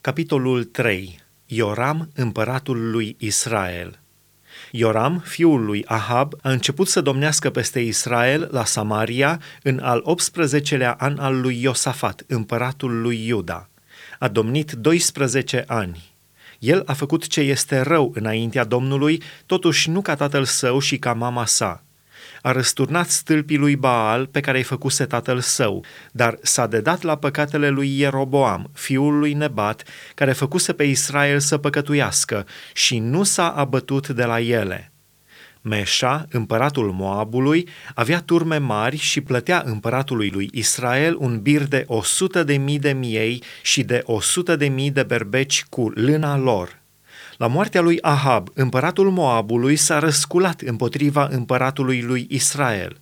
Capitolul 3. Ioram, împăratul lui Israel. Ioram, fiul lui Ahab, a început să domnească peste Israel la Samaria în al 18-lea an al lui Iosafat, împăratul lui Iuda. A domnit 12 ani. El a făcut ce este rău înaintea Domnului, totuși nu ca tatăl său și ca mama sa – a răsturnat stâlpii lui Baal pe care îi făcuse tatăl său, dar s-a dedat la păcatele lui Ieroboam, fiul lui Nebat, care făcuse pe Israel să păcătuiască și nu s-a abătut de la ele. Meșa, împăratul Moabului, avea turme mari și plătea împăratului lui Israel un bir de o sută de mii de miei și de o sută de mii de berbeci cu lâna lor. La moartea lui Ahab, împăratul Moabului s-a răsculat împotriva împăratului lui Israel.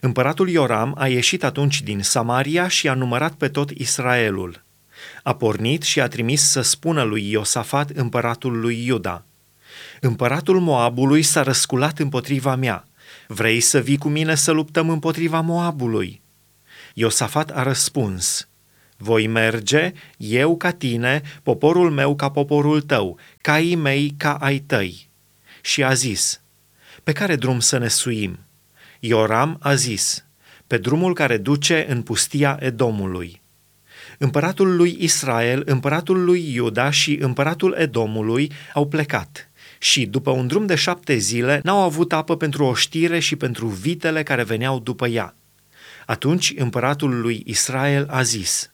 Împăratul Ioram a ieșit atunci din Samaria și a numărat pe tot Israelul. A pornit și a trimis să spună lui Iosafat, împăratul lui Iuda. Împăratul Moabului s-a răsculat împotriva mea. Vrei să vii cu mine să luptăm împotriva Moabului? Iosafat a răspuns – voi merge, eu ca tine, poporul meu ca poporul tău, caii mei ca ai tăi. Și a zis, pe care drum să ne suim? Ioram a zis, pe drumul care duce în pustia Edomului. Împăratul lui Israel, împăratul lui Iuda și împăratul Edomului au plecat și, după un drum de șapte zile, n-au avut apă pentru oștire și pentru vitele care veneau după ea. Atunci împăratul lui Israel a zis,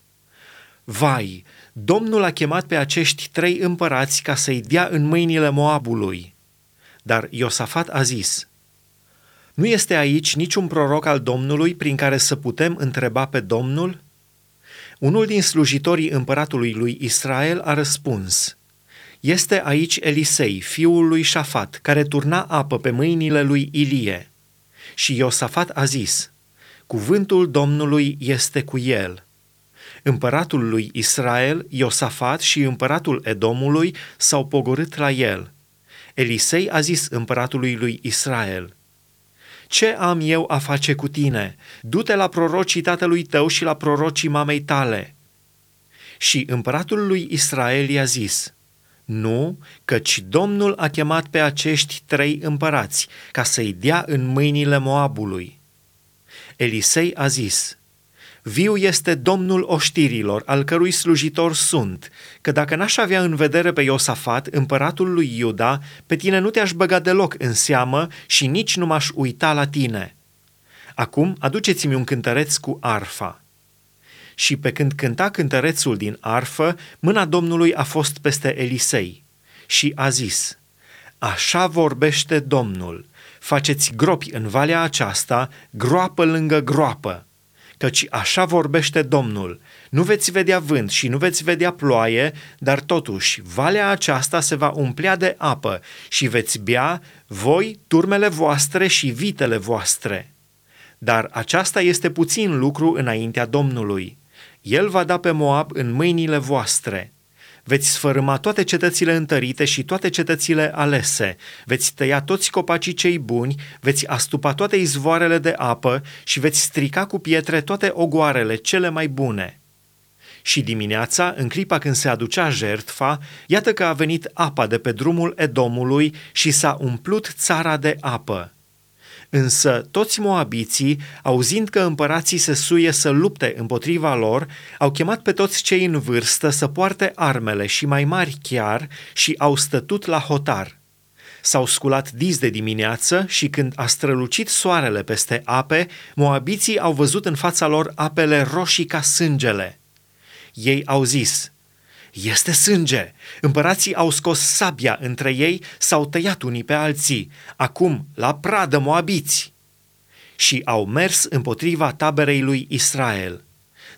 Vai, Domnul a chemat pe acești trei împărați ca să-i dea în mâinile Moabului. Dar Iosafat a zis, Nu este aici niciun proroc al Domnului prin care să putem întreba pe Domnul? Unul din slujitorii împăratului lui Israel a răspuns, Este aici Elisei, fiul lui Șafat, care turna apă pe mâinile lui Ilie. Și Iosafat a zis, Cuvântul Domnului este cu el – Împăratul lui Israel, Iosafat și împăratul Edomului s-au pogorât la el. Elisei a zis împăratului lui Israel, Ce am eu a face cu tine? Du-te la prorocii tatălui tău și la prorocii mamei tale. Și împăratul lui Israel i-a zis, Nu, căci Domnul a chemat pe acești trei împărați ca să-i dea în mâinile Moabului. Elisei a zis, Viu este Domnul oștirilor, al cărui slujitor sunt, că dacă n-aș avea în vedere pe Iosafat, împăratul lui Iuda, pe tine nu te-aș băga deloc în seamă și nici nu m-aș uita la tine. Acum aduceți-mi un cântăreț cu arfa. Și pe când cânta cântărețul din arfă, mâna Domnului a fost peste Elisei și a zis, Așa vorbește Domnul, faceți gropi în valea aceasta, groapă lângă groapă, căci așa vorbește Domnul. Nu veți vedea vânt și nu veți vedea ploaie, dar totuși valea aceasta se va umplea de apă și veți bea voi, turmele voastre și vitele voastre. Dar aceasta este puțin lucru înaintea Domnului. El va da pe Moab în mâinile voastre – Veți sfărâma toate cetățile întărite și toate cetățile alese, veți tăia toți copacii cei buni, veți astupa toate izvoarele de apă și veți strica cu pietre toate ogoarele cele mai bune. Și dimineața, în clipa când se aducea jertfa, iată că a venit apa de pe drumul Edomului și s-a umplut țara de apă. Însă toți moabiții, auzind că împărații se suie să lupte împotriva lor, au chemat pe toți cei în vârstă să poarte armele și mai mari chiar și au stătut la hotar. S-au sculat diz de dimineață și când a strălucit soarele peste ape, moabiții au văzut în fața lor apele roșii ca sângele. Ei au zis – este sânge! Împărații au scos sabia între ei, s-au tăiat unii pe alții. Acum, la pradă moabiți! Și au mers împotriva taberei lui Israel.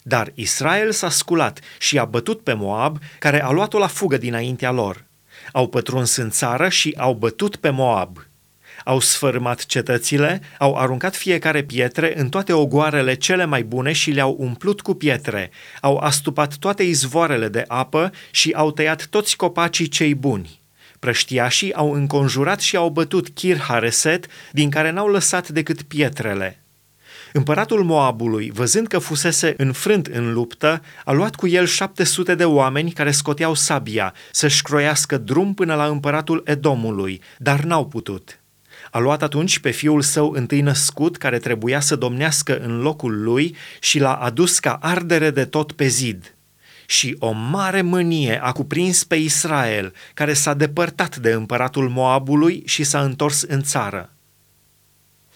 Dar Israel s-a sculat și a bătut pe Moab, care a luat-o la fugă dinaintea lor. Au pătruns în țară și au bătut pe Moab au sfărâmat cetățile, au aruncat fiecare pietre în toate ogoarele cele mai bune și le-au umplut cu pietre, au astupat toate izvoarele de apă și au tăiat toți copacii cei buni. Prăștiașii au înconjurat și au bătut Chir Hareset, din care n-au lăsat decât pietrele. Împăratul Moabului, văzând că fusese înfrânt în luptă, a luat cu el 700 de oameni care scoteau sabia să-și croiască drum până la împăratul Edomului, dar n-au putut. A luat atunci pe fiul său întâi născut, care trebuia să domnească în locul lui, și l-a adus ca ardere de tot pe zid. Și o mare mânie a cuprins pe Israel, care s-a depărtat de împăratul Moabului și s-a întors în țară.